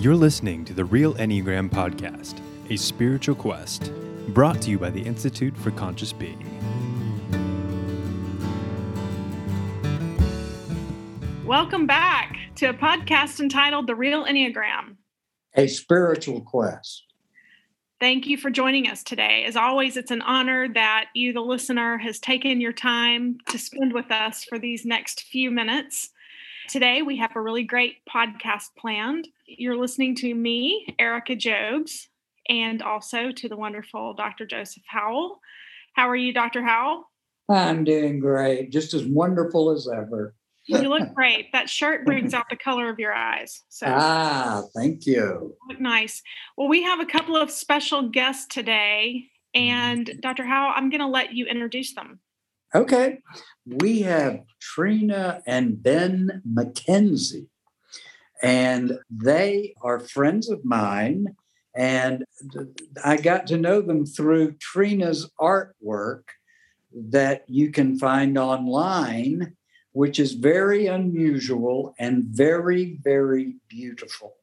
You're listening to the Real Enneagram Podcast, a spiritual quest brought to you by the Institute for Conscious Being. Welcome back to a podcast entitled The Real Enneagram. A spiritual quest. Thank you for joining us today. As always, it's an honor that you, the listener, has taken your time to spend with us for these next few minutes. Today, we have a really great podcast planned. You're listening to me, Erica Jobs, and also to the wonderful Dr. Joseph Howell. How are you, Dr. Howell? I'm doing great, just as wonderful as ever. You look great. That shirt brings out the color of your eyes. So ah, thank you. Look nice. Well, we have a couple of special guests today, and Dr. Howell, I'm going to let you introduce them. Okay, we have Trina and Ben McKenzie, and they are friends of mine. And I got to know them through Trina's artwork that you can find online which is very unusual and very, very beautiful.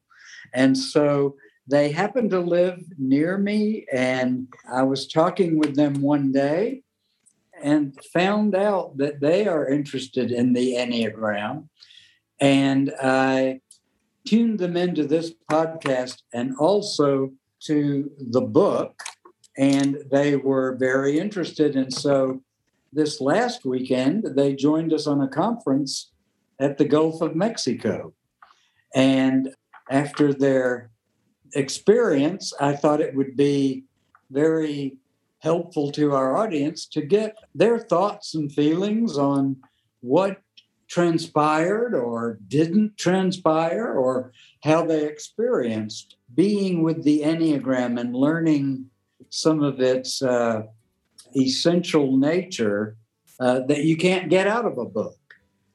And so they happen to live near me, and I was talking with them one day and found out that they are interested in the Enneagram. And I tuned them into this podcast and also to the book, and they were very interested. And so this last weekend, they joined us on a conference at the Gulf of Mexico. And after their experience, I thought it would be very helpful to our audience to get their thoughts and feelings on what transpired or didn't transpire or how they experienced being with the Enneagram and learning some of its uh, essential nature uh, that you can't get out of a book.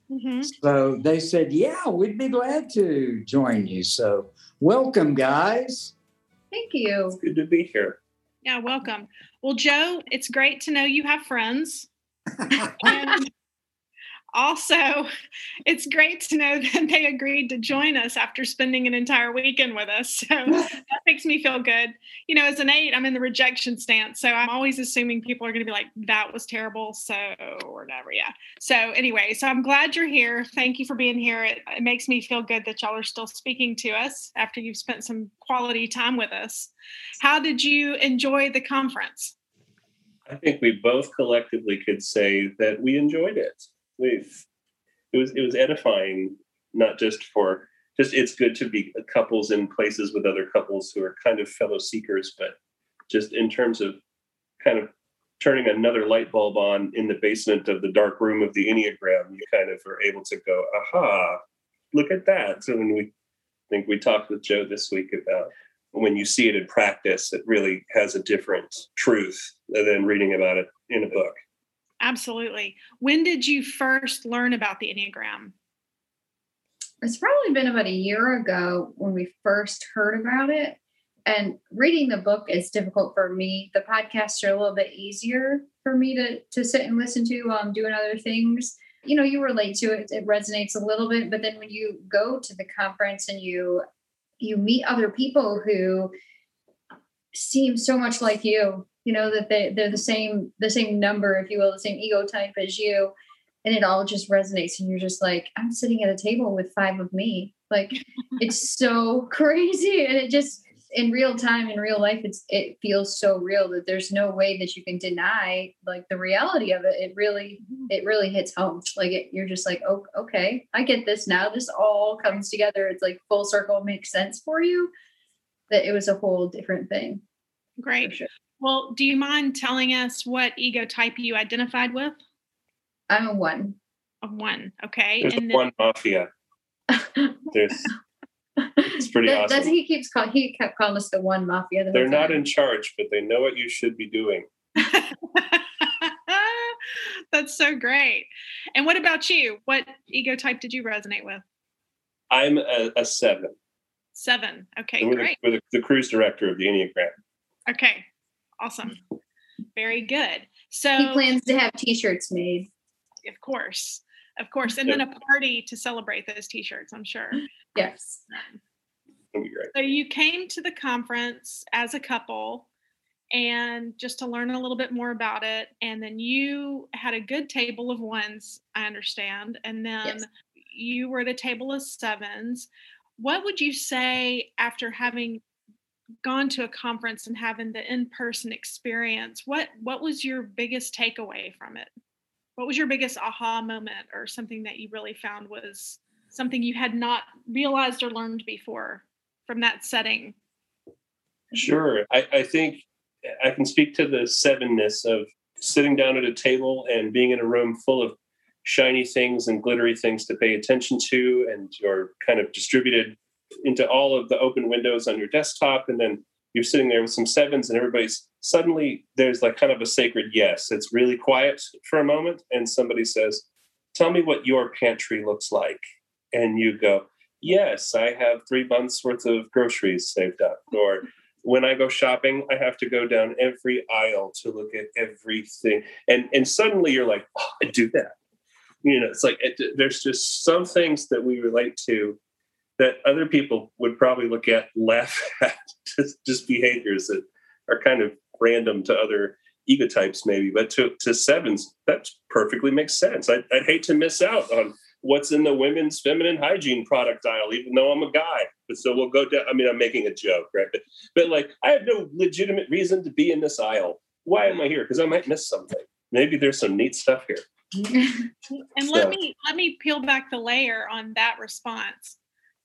Mm-hmm. So they said, Yeah, we'd be glad to join you. So welcome, guys. Thank you. It's good to be here. Yeah, welcome. Well, Joe, it's great to know you have friends. and also, it's great to know that they agreed to join us after spending an entire weekend with us. So that makes me feel good. You know, as an eight, I'm in the rejection stance. So I'm always assuming people are going to be like, that was terrible. So, or whatever. Yeah. So, anyway, so I'm glad you're here. Thank you for being here. It, it makes me feel good that y'all are still speaking to us after you've spent some quality time with us. How did you enjoy the conference? I think we both collectively could say that we enjoyed it it was it was edifying, not just for just it's good to be couples in places with other couples who are kind of fellow seekers, but just in terms of kind of turning another light bulb on in the basement of the dark room of the Enneagram, you kind of are able to go, aha, look at that. So when we I think we talked with Joe this week about when you see it in practice, it really has a different truth than reading about it in a book. Absolutely. When did you first learn about the Enneagram? It's probably been about a year ago when we first heard about it. And reading the book is difficult for me. The podcasts are a little bit easier for me to, to sit and listen to while I'm doing other things. You know, you relate to it, it resonates a little bit. But then when you go to the conference and you you meet other people who seem so much like you you know that they they're the same the same number if you will the same ego type as you. And it all just resonates and you're just like i'm sitting at a table with five of me. Like it's so crazy and it just in real time in real life it's it feels so real that there's no way that you can deny like the reality of it. It really mm-hmm. it really hits home. Like it, you're just like oh okay i get this now. This all comes together. It's like full circle makes sense for you. That it was a whole different thing great. sure. Well, do you mind telling us what ego type you identified with? I'm a one. A one, okay. There's and then- one mafia. There's it's pretty that, awesome. That's he keeps calling. He kept calling us the one mafia. The They're not in charge, but they know what you should be doing. that's so great. And what about you? What ego type did you resonate with? I'm a, a seven. Seven. Okay, we're great. The, we're the, the cruise director of the Enneagram. Okay, Awesome. Very good. So he plans to have t-shirts made. Of course. Of course. And then a party to celebrate those t-shirts, I'm sure. Yes. It'll be great. So you came to the conference as a couple and just to learn a little bit more about it. And then you had a good table of ones, I understand. And then Yes. you were at a table of sevens. What would you say after having gone to a conference and having the in-person experience? What what was your biggest takeaway from it? What was your biggest aha moment or something that you really found was something you had not realized or learned before from that setting? Sure. I, I think I can speak to the sevenness of sitting down at a table and being in a room full of shiny things and glittery things to pay attention to, and you're kind of distributed into all of the open windows on your desktop. And then you're sitting there with some sevens, and everybody's suddenly there's like kind of a sacred yes. It's really quiet for a moment, and somebody says, Tell me what your pantry looks like. And you go, Yes, I have three months worth of groceries saved up. Or when I go shopping, I have to go down every aisle to look at everything. And and suddenly you're like, oh, I do that. You know, it's like it, there's just some things that we relate to that other people would probably look at, laugh at, just, just behaviors that are kind of random to other ego types, maybe. But to, to sevens, that perfectly makes sense. I, I'd hate to miss out on what's in the women's feminine hygiene product aisle, even though I'm a guy. But so we'll go down. I mean, I'm making a joke, right? But, but like, I have no legitimate reason to be in this aisle. Why am I here? Because I might miss something. Maybe there's some neat stuff here. And So- let me let me peel back the layer on that response.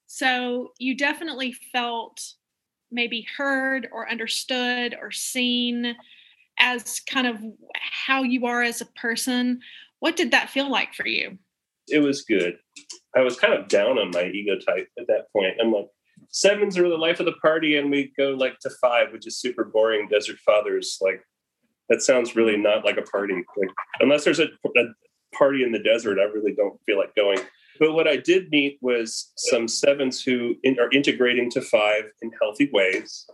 So you definitely felt maybe heard or understood or seen as kind of how you are as a person. What did that feel like for you? It was good. I was kind of down on my ego type at that point. I'm like, sevens are the life of the party, and we go like to five, which is super boring. Desert fathers, like that sounds really not like a party. Like unless there's a, a party in the desert, I really don't feel like going. But what I did meet was some sevens who in, are integrating to five in healthy ways,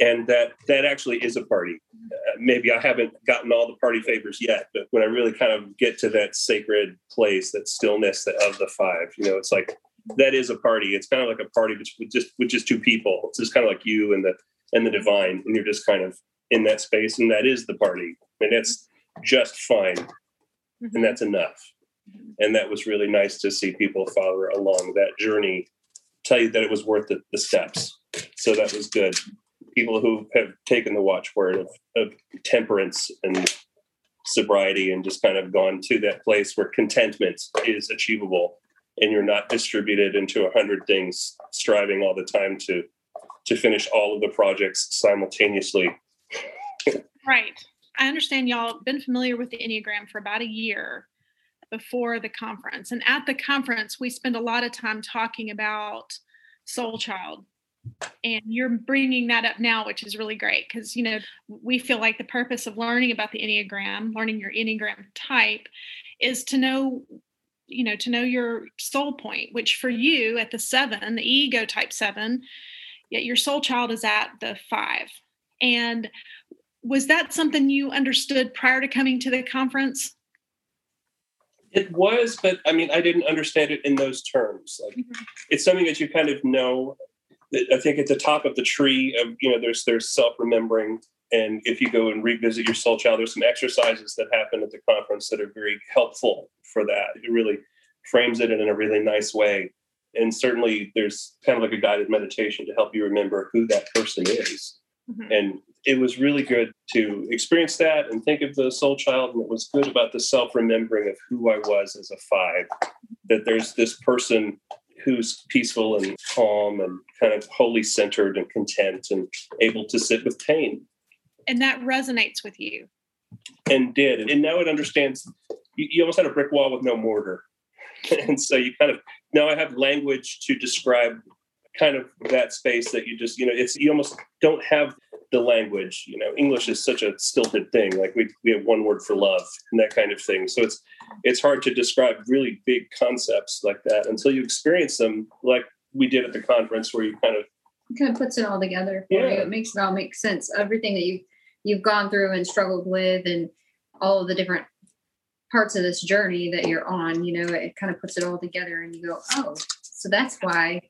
and that that actually is a party. Uh, maybe I haven't gotten all the party favors yet, but when I really kind of get to that sacred place, that stillness of the five, you know, it's like that is a party. It's kind of like a party with just with just two people. It's just kind of like you and the and the divine, and you're just kind of in that space, and that is the party, and it's just fine, and that's enough. And that was really nice to see people follow along that journey, tell you that it was worth the, the steps. So that was good. People who have taken the watchword of, of temperance and sobriety and just kind of gone to that place where contentment is achievable and you're not distributed into a hundred things striving all the time to to finish all of the projects simultaneously Right. I understand y'all been familiar with the Enneagram for about a year before the conference. And at the conference, we spend a lot of time talking about Soul Child. And you're bringing that up now, which is really great because, you know, we feel like the purpose of learning about the Enneagram, learning your Enneagram type, is to know, you know, to know your soul point, which for you at the seven, the ego type seven, yet your soul child is at the five. And was that something you understood prior to coming to the conference? It was, but I mean, I didn't understand it in those terms. Like, Mhm. it's something that you kind of know. That I think at the top of the tree, of you know, there's there's self remembering, and if you go and revisit your soul child, there's some exercises that happen at the conference that are very helpful for that. It really frames it in a really nice way, and certainly there's kind of like a guided meditation to help you remember who that person is Mhm. and it was really good to experience that and think of the soul child and it was good about the self-remembering of who i was as a five that there's this person who's peaceful and calm and kind of wholly centered and content and able to sit with pain And that resonates with you. and did and now it understands you, you almost had a brick wall with no mortar and so you kind of now i have language to describe kind of that space that you just you know it's you almost don't have the language you know english is such a stilted thing like we, we have one word for love and that kind of thing so it's it's hard to describe really big concepts like that until you experience them like we did at the conference where you kind of It kind of puts it all together for Yeah. you. It makes it all make sense. Everything that you you've gone through and struggled with, and all of the different parts of this journey that you're on. You know, it kind of puts it all together, and you go, oh, so that's why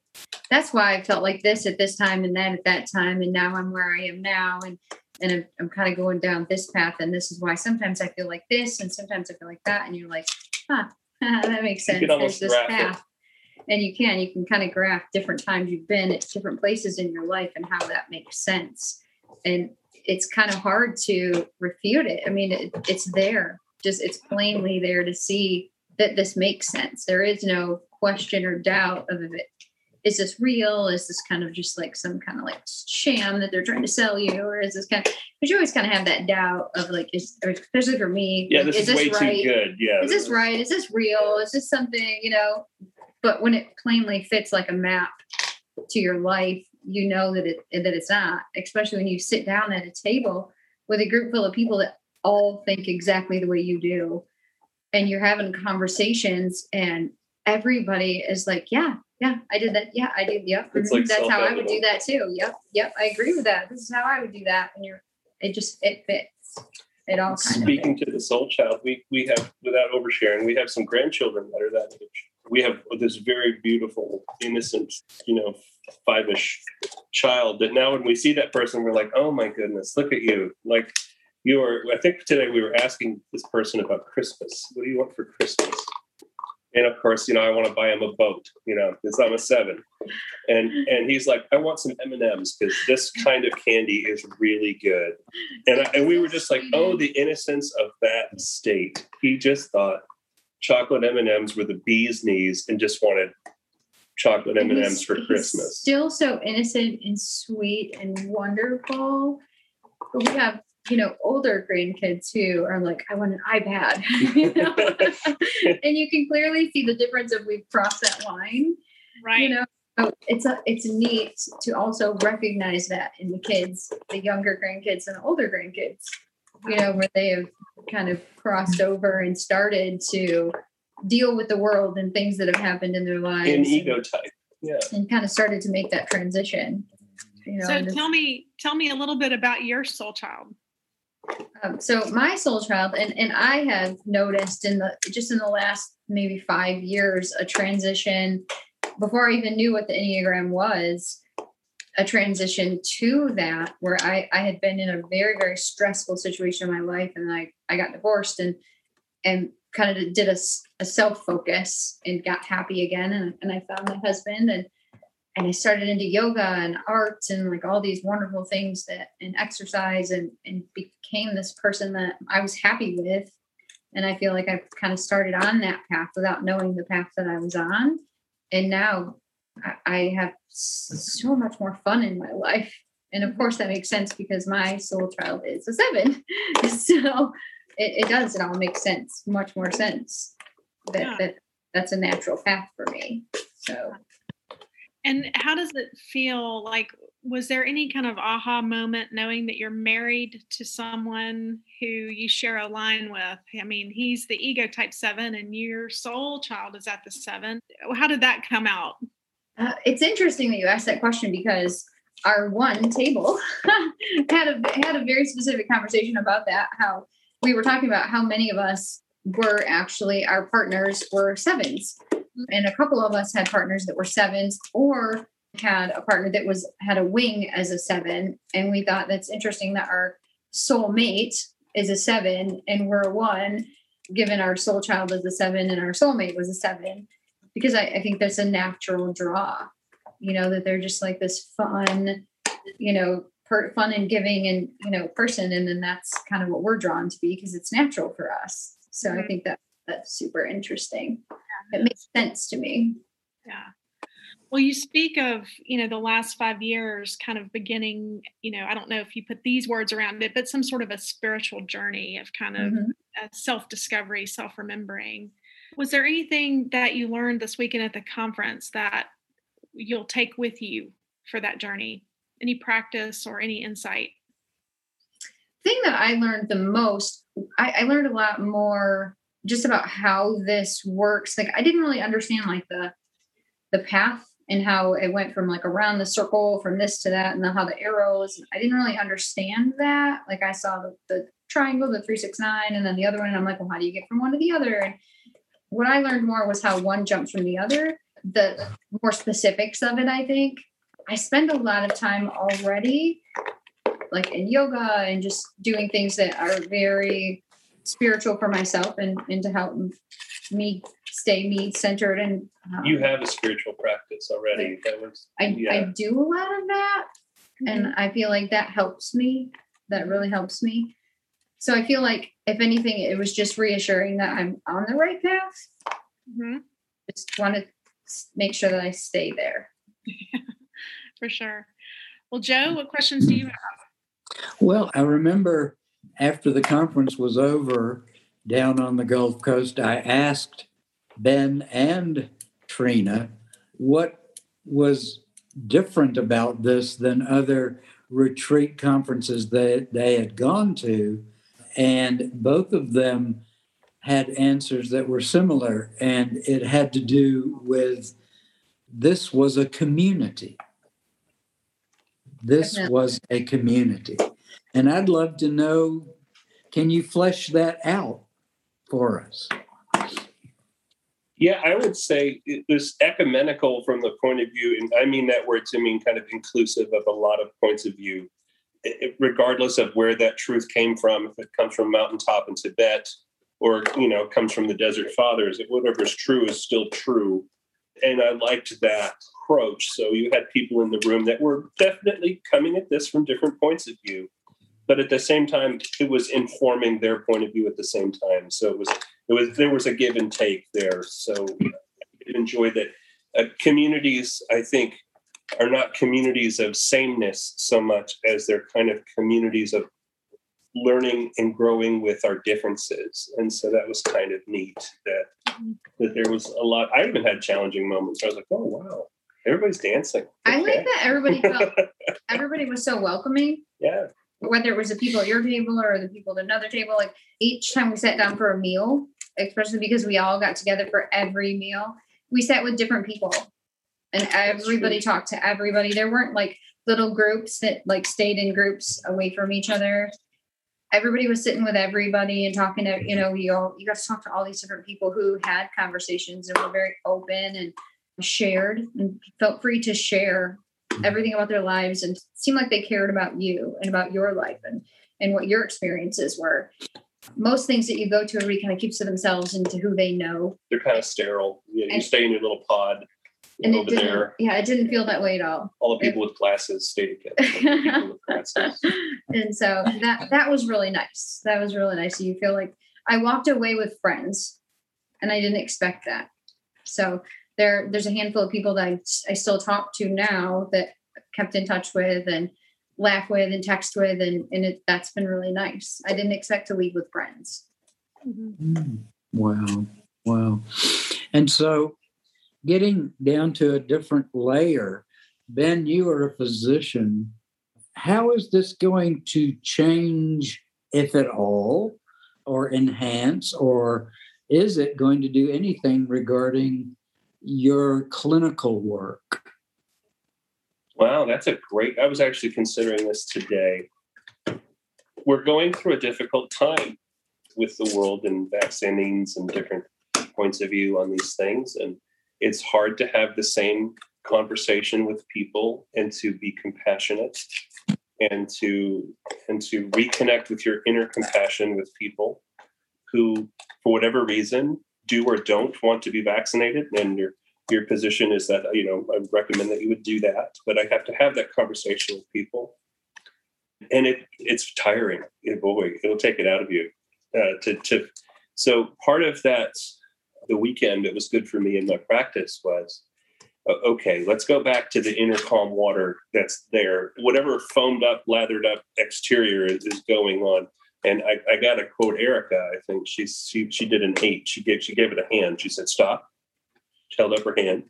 that's why I felt like this at this time and that at that time. And now I'm where I am now. And and I'm, I'm kind of going down this path. And this is why sometimes I feel like this and sometimes I feel like that. And you're like, huh, that makes sense. There's this path. It. And you can, you can kind of graph different times you've been at different places in your life and how that makes sense. And it's kind of hard to refute it. I mean, it, it's there, just it's plainly there to see that this makes sense. There is no question or doubt of it is this real? Is this kind of just like some kind of like sham that they're trying to sell you, or is this kind of? Because you always kind of have that doubt of like, is especially for me, yeah, like, this is, is this way right? too good. Yeah, is this right? Is this real? Is this something you know? But when it plainly fits like a map to your life, you know that it that it's not. Especially when you sit down at a table with a group full of people that all think exactly the way you do, and you're having conversations, and everybody is like, yeah, yeah, I did that. Yeah, I did. Yep. It's like That's how I would do that too. Yep. Yep. I agree with that. This is how I would do that. And you're, it just, it fits. It all Speaking to the soul child, we, we have, without oversharing, we have some grandchildren that are that age. We have this very beautiful, innocent, you know, five ish child that now when we see that person, we're like, oh my goodness, look at you. Like, you are, I think today we were asking this person about Christmas. What do you want for Christmas? And of course, you know, I want to buy him a boat, you know, because I'm a seven. And and he's like, I want some M and M's because this kind of candy is really good. And I, and we were just like, oh, the innocence of that state. He just thought chocolate M and M's were the bee's knees and just wanted chocolate M and M's for Christmas. Still so innocent and sweet and wonderful. But we have you know, older grandkids who are like, I want an iPad. you know? and you can clearly see the difference if we've crossed that line. Right. You know, so it's a it's neat to also recognize that in the kids, the younger grandkids and older grandkids, you know, where they have kind of crossed over and started to deal with the world and things that have happened in their lives. In ego type. Yeah. And kind of started to make that transition. You know, so tell me tell me a little bit about your soul child. Um, so my soul child, and and I have noticed in the just in the last maybe five years a transition. Before I even knew what the enneagram was, a transition to that where I I had been in a very very stressful situation in my life, and I I got divorced and and kind of did a, a self focus and got happy again, and and I found my husband and and I started into yoga and arts and like all these wonderful things that and exercise and and became this person that I was happy with. And I feel like I've kind of started on that path without knowing the path that I was on. And now I have so much more fun in my life. And of course, that makes sense because my soul child is a seven. so it, it does, it all makes sense, much more sense that, yeah. that that's a natural path for me. So and how does it feel like? Was there any kind of aha moment knowing that you're married to someone who you share a line with? I mean, he's the ego type seven, and your soul child is at the seven. How did that come out? Uh, it's interesting that you asked that question because our one table had a had a very specific conversation about that. How we were talking about how many of us were actually our partners were sevens and a couple of us had partners that were sevens or had a partner that was had a wing as a seven. And we thought that's interesting that our soul mate is a seven and we're a one given our soul child is a seven and our soulmate was a seven. Because I, I think that's a natural draw you know that they're just like this fun you know per, fun and giving and you know person. And then that's kind of what we're drawn to be because it's natural for us. So mm-hmm. i think that that's super interesting it makes sense to me. Yeah. Well, you speak of, you know, the last five years kind of beginning, you know, I don't know if you put these words around it, but some sort of a spiritual journey of kind of mm-hmm. self discovery, self remembering. Was there anything that you learned this weekend at the conference that you'll take with you for that journey? Any practice or any insight? thing that I learned the most, I, I learned a lot more just about how this works. Like i didn't really understand like the the path and how it went from like around the circle from this to that and then how the arrows i didn't really understand that. Like i saw the, the triangle the 369 and then the other one and i'm like well how do you get from one to the other? And what i learned more was how one jumps from the other. The more specifics of it, I think. I spend a lot of time already, like in yoga and just doing things that are very spiritual for myself and, and to help me stay me centered and um, You have a spiritual practice already. That was I, yeah. I do a lot of that and Mm-hmm. I feel like that helps me. That really helps me. So I feel like if anything, it was just reassuring that I'm on the right path. Mhm. Just want to make sure that I stay there. for sure. Well, Joe, what questions do you have? Well, I remember after the conference was over down on the Gulf Coast, I asked Ben and Trina what was different about this than other retreat conferences that they had gone to. And both of them had answers that were similar. And it had to do with this was a community. This was a community. And I'd love to know can you flesh that out for us? Yeah, I would say it was ecumenical from the point of view, and I mean that word to mean kind of inclusive of a lot of points of view, i- i- regardless of where that truth came from. If it comes from mountaintop in Tibet, or you know, comes from the Desert Fathers, whatever's true is still true. And I liked that approach. So you had people in the room that were definitely coming at this from different points of view, but at the same time, it was informing their point of view at the same time. So it was it was there was a give and take there. So I enjoyed that. Uh, communities, I think, are not communities of sameness so much as they're kind of communities of learning and growing with our differences. And so that was kind of neat that that there was a lot. I even had challenging moments. I was like, oh wow, everybody's dancing. I like that everybody felt everybody was so welcoming, yeah, whether it was the people at your table or the people at another table. Like each time we sat down for a meal, especially because we all got together for every meal, we sat with different people. And everybody talked to everybody. There weren't like little groups that like stayed in groups away from each other. Everybody was sitting with everybody and talking to, you know, you all you got to talk to all these different people who had conversations and were very open and shared and felt free to share everything about their lives and seemed like they cared about you and about your life and and what your experiences were. Most things that you go to, everybody kind of keeps to themselves and to who they know. they're kind of sterile. You, And- stay in your little pod And it over didn't, there. yeah, it didn't feel that way at all. All the people with glasses stay together. with glasses. and so that that was really nice. That was really nice. You feel like I walked away with friends, and I didn't expect that. So there, there's a handful of people that I, I still talk to now that kept in touch with and laugh with and text with, and and it, that's been really nice. I didn't expect to leave with friends. Mhm. Mm, Wow. Wow. And so getting down to a different layer, Ben, you are a physician. How is this going to change, if at all, or enhance, or is it going to do anything regarding your clinical work? Wow, that's a great. I was actually considering this today. We're going through a difficult time with the world and vaccines and different points of view on these things. And it's hard to have the same conversation with people and to be compassionate and to and to reconnect with your inner compassion with people who for whatever reason do or don't want to be vaccinated and your your position is that you know I recommend that you would do that, but I have to have that conversation with people, and it it's tiring. Yeah, boy, it'll take it out of you. Uh, to to so part of that the weekend it was good for me in my practice was okay. Let's go back to the inner calm water that's there. Whatever foamed up, lathered up exterior is, is going on. And I, I got to quote Erica. I think she's she she did an eight. She gave she gave it a hand. She said, "Stop." She held up her hand.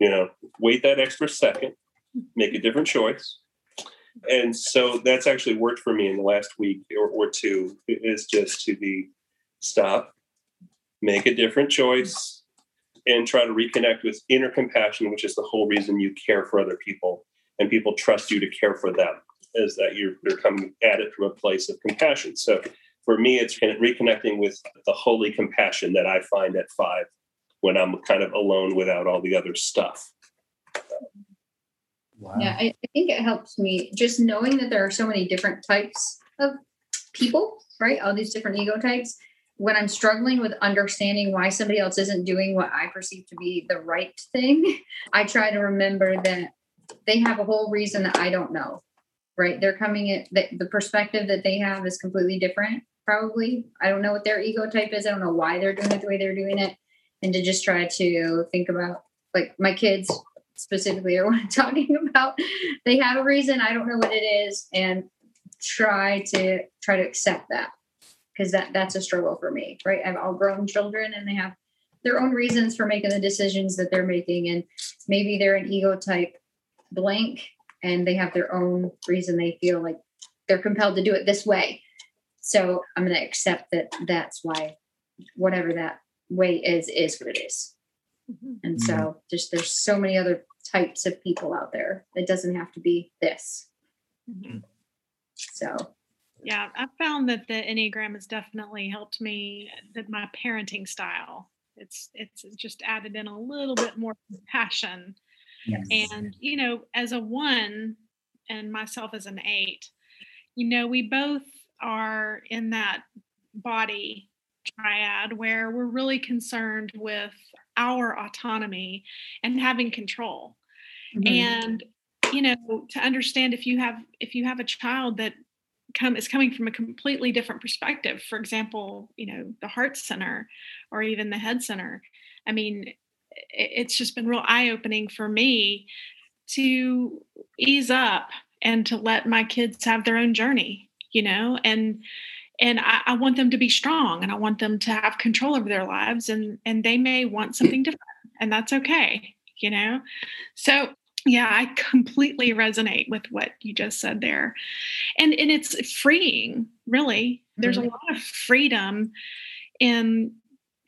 You know, wait that extra second, make a different choice. And so that's actually worked for me in the last week or, or two. Is just to be stop, make a different choice, and try to reconnect with inner compassion, which is the whole reason you care for other people and people trust you to care for them, is that you're, you're coming at it from a place of compassion. So for me, it's kind of reconnecting with the holy compassion that I find at five when I'm kind of alone without all the other stuff. Wow. Yeah, I, I think it helps me just knowing that there are so many different types of people, right? All these different ego types. When I'm struggling with understanding why somebody else isn't doing what I perceive to be the right thing, I try to remember that they have a whole reason that I don't know, right? They're coming in, the, the perspective that they have is completely different, probably. I don't know what their ego type is. I don't know why they're doing it the way they're doing it. And to just try to think about, like, my kids specifically are what I'm talking about. They have a reason. I don't know what it is. And try to try to accept that because that that's a struggle for me right i have all grown children and they have their own reasons for making the decisions that they're making and maybe they're an ego type blank and they have their own reason they feel like they're compelled to do it this way so i'm going to accept that that's why whatever that way is is what it is Mhm. and so just there's so many other types of people out there it doesn't have to be this Mhm. so Yeah, I found that the Enneagram has definitely helped me that my parenting style. It's it's just added in a little bit more compassion. Yes. And you know, as a one and myself as an eight, you know, we both are in that body triad where we're really concerned with our autonomy and having control mhm. and you know to understand if you have if you have a child that come is coming from a completely different perspective for example you know the heart center or even the head center i mean it's just been real eye opening for me to ease up and to let my kids have their own journey you know and and I, I want them to be strong and i want them to have control over their lives and and they may want something different and that's okay you know? So yeah i completely resonate with what you just said there and and it's freeing really. There's a mm-hmm. lot of freedom in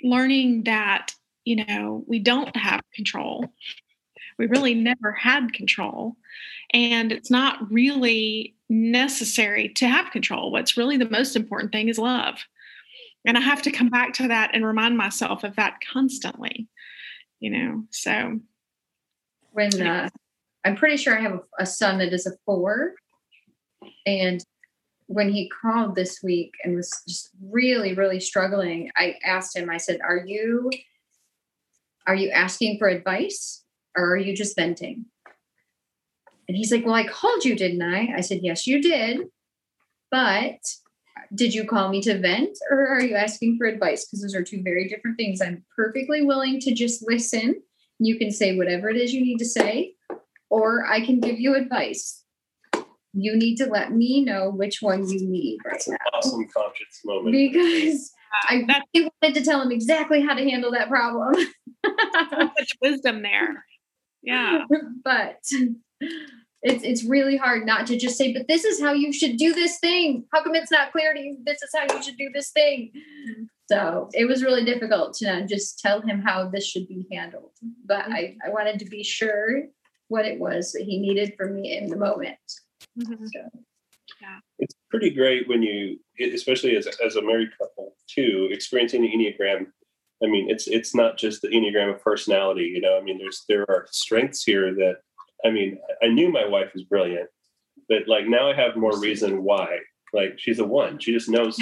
learning that you know we don't have control. We really never had control. And it's not really necessary to have control. What's really the most important thing is love. And i have to come back to that and remind myself of that constantly you know so. When uh, I'm pretty sure I have a, a son that is a four, and when he called this week and was just really, really struggling, I asked him. I said, "Are you are you asking for advice, or are you just venting?" And he's like, "Well, I called you, didn't I?" I said, "Yes, you did, but." Did you call me to vent or are you asking for advice? Because those are two very different things. I'm perfectly willing to just listen you can say whatever it is you need to say, or I can give you advice. You need to let me know which one you need right That's an now. awesome conscience moment. Because I that's really wanted to tell him exactly how to handle that problem. so much wisdom there yeah but it's it's really hard not to just say, but this is how you should do this thing. How come it's not clear to you? This is how you should do this thing. So it was really difficult to just tell him how this should be handled. But I, I wanted to be sure what it was that he needed from me in the moment. Mhm. So it's pretty great when you especially as, as a married couple too experiencing the enneagram. I mean it's it's not just the enneagram of personality you know i mean there's there are strengths here that i mean i knew my wife was brilliant but like now i have more reason why. Like she's a one she just knows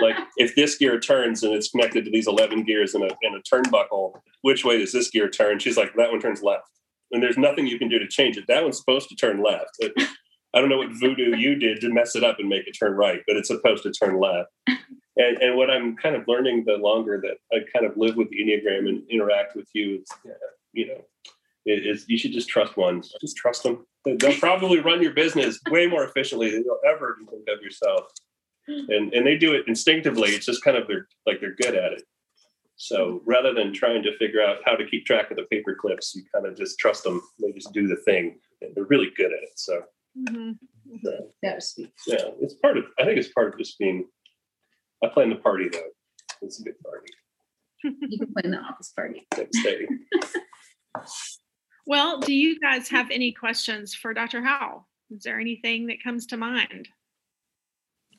like if this gear turns and it's connected to these 11 gears in a, in a turnbuckle which way does this gear turn? She's like that one turns left. And there's nothing you can do to change it. That one's supposed to turn left I don't know what voodoo you did to mess it up and make it turn right, but it's supposed to turn left. And, and what I'm kind of learning the longer that I kind of live with the Enneagram and interact with you, is, uh, you know, is you should just trust ones. Just trust them. They'll probably run your business way more efficiently than you'll ever think of yourself. And and they do it instinctively. It's just kind of they're like they're good at it. So rather than trying to figure out how to keep track of the paper clips, you kind of just trust them. They just do the thing. They're really good at it. So Mhm. that was sweet. yeah, it's part of. I think it's part of just being. I plan the party though. It's a good party. You can plan the office party. Next. Well, do you guys have any questions for Dr. Howell? Is there anything that comes to mind?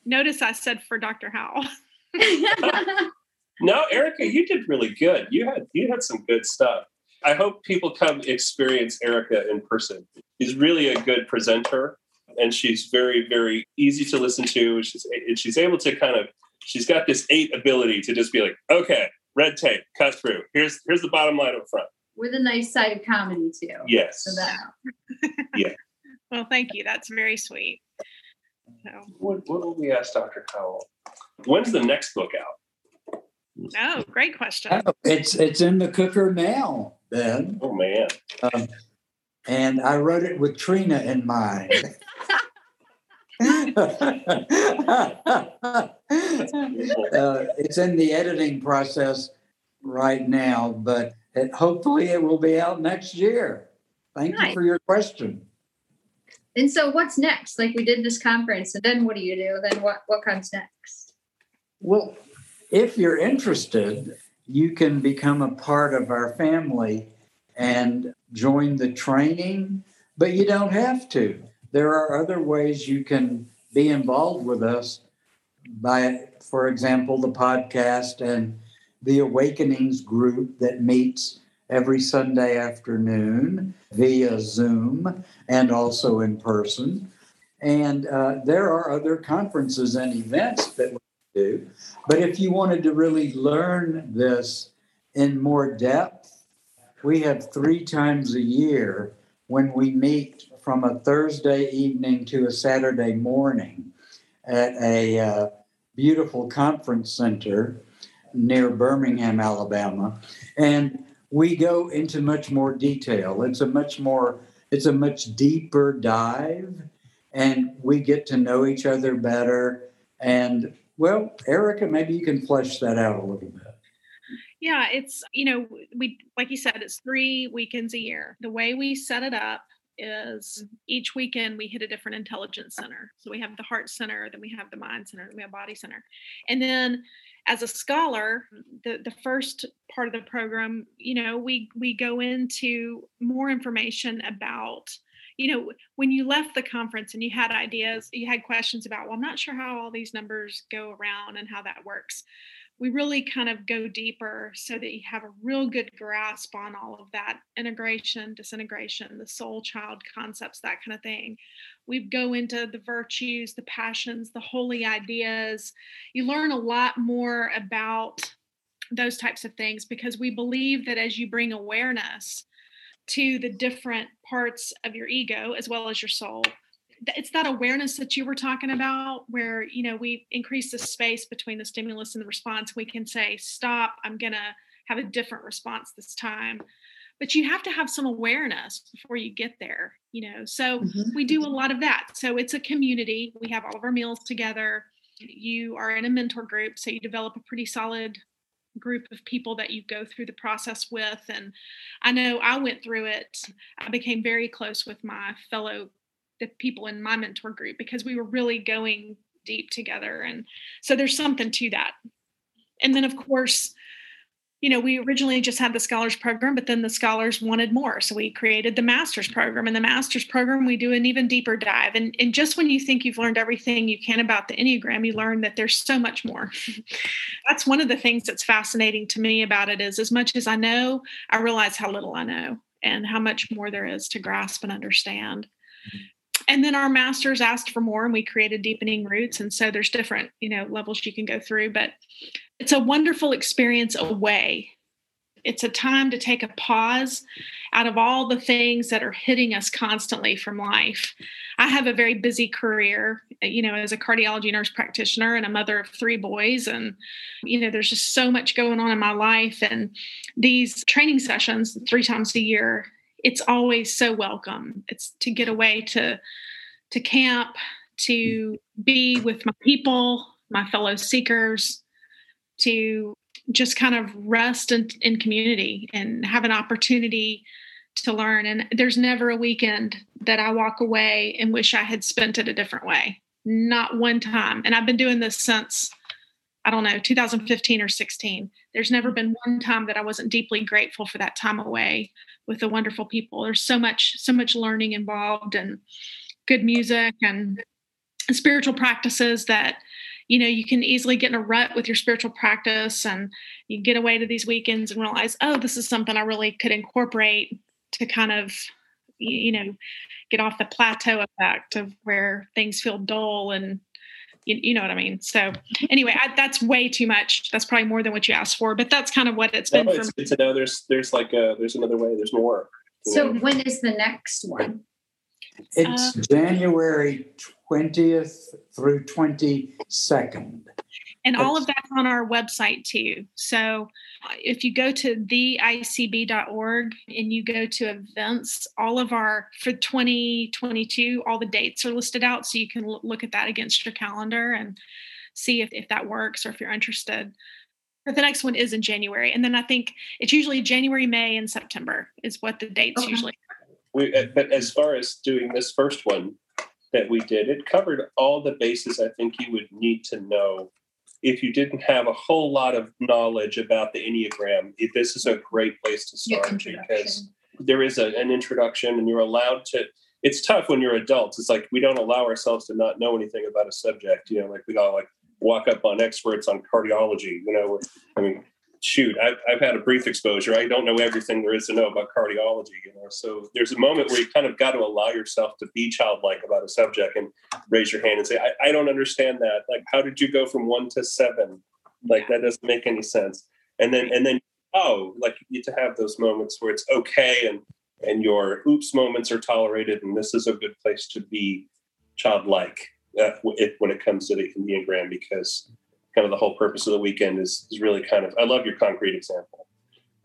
Notice I said for Dr. Howell. No, Erica, you did really good. You had you had some good stuff. I hope people come experience Erica in person. She's really a good presenter, and she's very very easy to listen to. She's she's able to kind of she's got this eight ability to just be like, okay, red tape, cut through. Here's here's the bottom line up front. With a nice side of comedy too. Yes. So that yeah. Well, thank you. That's very sweet. So. What, what will we ask Dr. Howell? When's the next book out? Oh, great question. Oh, it's it's in the cooker now, Ben. Oh man. Um, and I wrote it with Trina in mind. uh, it's in the editing process right now, but it, hopefully it will be out next year. Thank Nice. you for your question. and so what's next? Like we did this conference, and then what do you do? Then what what comes next? Well, if you're interested, you can become a part of our family and join the training, but you don't have to. There are other ways you can be involved with us by, for example, the podcast and the Awakenings group that meets every Sunday afternoon via Zoom and also in person. And uh, there are other conferences and events that we do. But if you wanted to really learn this in more depth, we have three times a year when we meet from a Thursday evening to a Saturday morning at a uh, beautiful conference center near Birmingham, Alabama. And we go into much more detail. It's a much more, it's a much deeper dive, and we get to know each other better. And well, Erica, maybe you can flesh that out a little bit. Yeah, it's, you know, we, like you said, it's three weekends a year. The way we set it up is each weekend we hit a different intelligence center. So we have the heart center, then we have the mind center, then we have body center. And then as a scholar, the, the first part of the program, you know, we we go into more information about you know, when you left the conference and you had ideas, you had questions about, well, I'm not sure how all these numbers go around and how that works. We really kind of go deeper so that you have a real good grasp on all of that integration, disintegration, the soul child concepts, that kind of thing. We go into the virtues, the passions, the holy ideas. You learn a lot more about those types of things because we believe that as you bring awareness, to the different parts of your ego as well as your soul. It's that awareness that you were talking about where you know we increase the space between the stimulus and the response. We can say stop i'm going to have a different response this time. But you have to have some awareness before you get there you know? So Mhm. we do a lot of that. So it's a community. We have all of our meals together. You are in a mentor group so you develop a pretty solid group of people that you go through the process with and i know i went through it. I became very close with my fellow the people in my mentor group because we were really going deep together and so there's something to that. And then of course you know we originally just had the scholars program but then the scholars wanted more. So we created the master's program and the master's program we do an even deeper dive. And, and just when you think you've learned everything you can about the enneagram you learn that there's so much more. That's one of the things that's fascinating to me about it is as much as i know i realize how little i know and how much more there is to grasp and understand. And then our masters asked for more and we created deepening roots. And so there's different you know levels you can go through but it's a wonderful experience away. It's a time to take a pause out of all the things that are hitting us constantly from life. I have a very busy career you know as a cardiology nurse practitioner and a mother of three boys and you know there's just so much going on in my life and these training sessions three times a year it's always so welcome. It's to get away to to camp to be with my people my fellow seekers to just kind of rest in, in community and have an opportunity to learn. And there's never a weekend that i walk away and wish i had spent it a different way. Not one time. And i've been doing this since i don't know 2015 or 16 there's never been one time that i wasn't deeply grateful for that time away with the wonderful people. There's so much, so much learning involved and good music and spiritual practices that, you know, you can easily get in a rut with your spiritual practice and you get away to these weekends and realize, oh, this is something I really could incorporate to kind of, you know, get off the plateau effect of where things feel dull and you, you know what I mean? So anyway, I, that's way too much. That's probably more than what you asked for, but that's kind of what it's been. No, it's, it's a no. There's there's like a there's another way. There's more. So know? when is the next one? It's uh, January 20th through 22nd. And all of that's on our website too. So uh, if you go to theicb.org and you go to events, all of our, for 2022, all the dates are listed out. So you can look at that against your calendar and see if, if that works or if you're interested. But the next one is in January. And then I think it's usually January, May, and September is what the dates okay. usually we, uh, but as far as doing this first one that we did, it covered all the bases I think you would need to know if you didn't have a whole lot of knowledge about the Enneagram. This is a great place to start because there is a, an introduction and you're allowed to. It's tough when you're adults. It's like we don't allow ourselves to not know anything about a subject. You know, like we all like walk up on experts on cardiology. You know, I mean, shoot, I've, I've had a brief exposure. I don't know everything there is to know about cardiology, you know. So there's a moment where you kind of got to allow yourself to be childlike about a subject and raise your hand and say, I, I don't understand that. Like, how did you go from one to seven? Like that doesn't make any sense. And then and then oh, like you get to have those moments where it's okay and and your oops moments are tolerated, and this is a good place to be childlike uh, when it comes to the Enneagram because kind of the whole purpose of the weekend is, is really kind of i love your concrete example.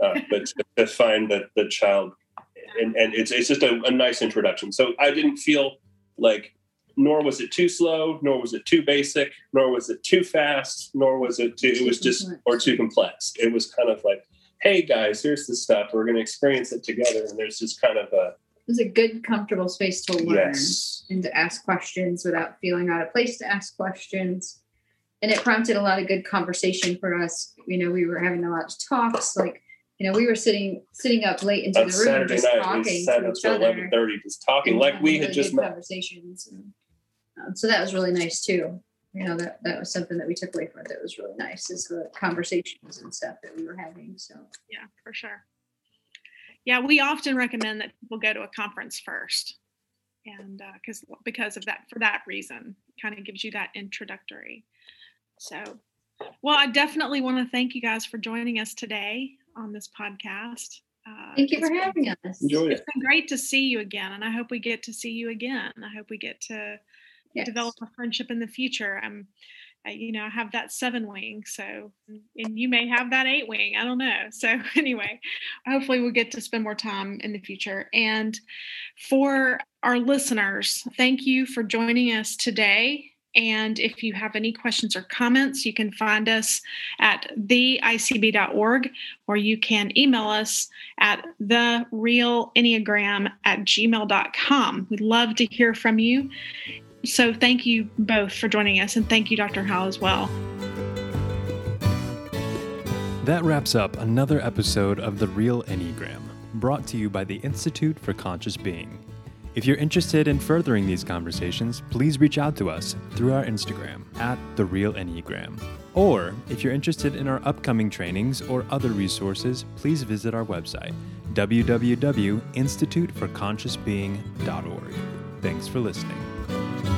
Uh, but to, to, find that the child and, and it's, it's just a, a, nice introduction. So i didn't feel like nor was it too slow nor was it too basic nor was it too fast nor was it too it was just or too complex. It was kind of like hey guys here's the stuff. We're going to experience it together. And there's just kind of a it was a good comfortable space to learn yes. and to ask questions without feeling out of place to ask questions and it prompted a lot of good conversation for us. You know, we were having a lot of talks, like you know, we were sitting sitting up late into On the room Saturday just night, talking we sat to each until eleven thirty, just talking like we had just met. conversations. And, um, so that was really nice too. You know, that that was something that we took away from it. That was really nice is the conversations and stuff that we were having. So yeah, for sure. Yeah, we often recommend that people go to a conference first, and because uh, because of that for that reason, kind of gives you that introductory. So, well, I definitely want to thank you guys for joining us today on this podcast. Uh, thank you for having been, us. Enjoyed it. It's been great to see you again, and I hope we get to see you again. I hope we get to yes. develop a friendship in the future. I'm, you know, I have that seven wing, so and you may have that eight wing. I don't know. So anyway, hopefully we'll get to spend more time in the future. And for our listeners, thank you for joining us today. And if you have any questions or comments, you can find us at theicb.org or you can email us at therealenneagram at gmail.com. We'd love to hear from you. So thank you both for joining us and thank you, Dr. Howell, as well. That wraps up another episode of The Real Enneagram, brought to you by the Institute for Conscious Being. If you're interested in furthering these conversations, please reach out to us through our Instagram at The Real Enneagram. Or if you're interested in our upcoming trainings or other resources, please visit our website, www.instituteforconsciousbeing.org. Thanks for listening.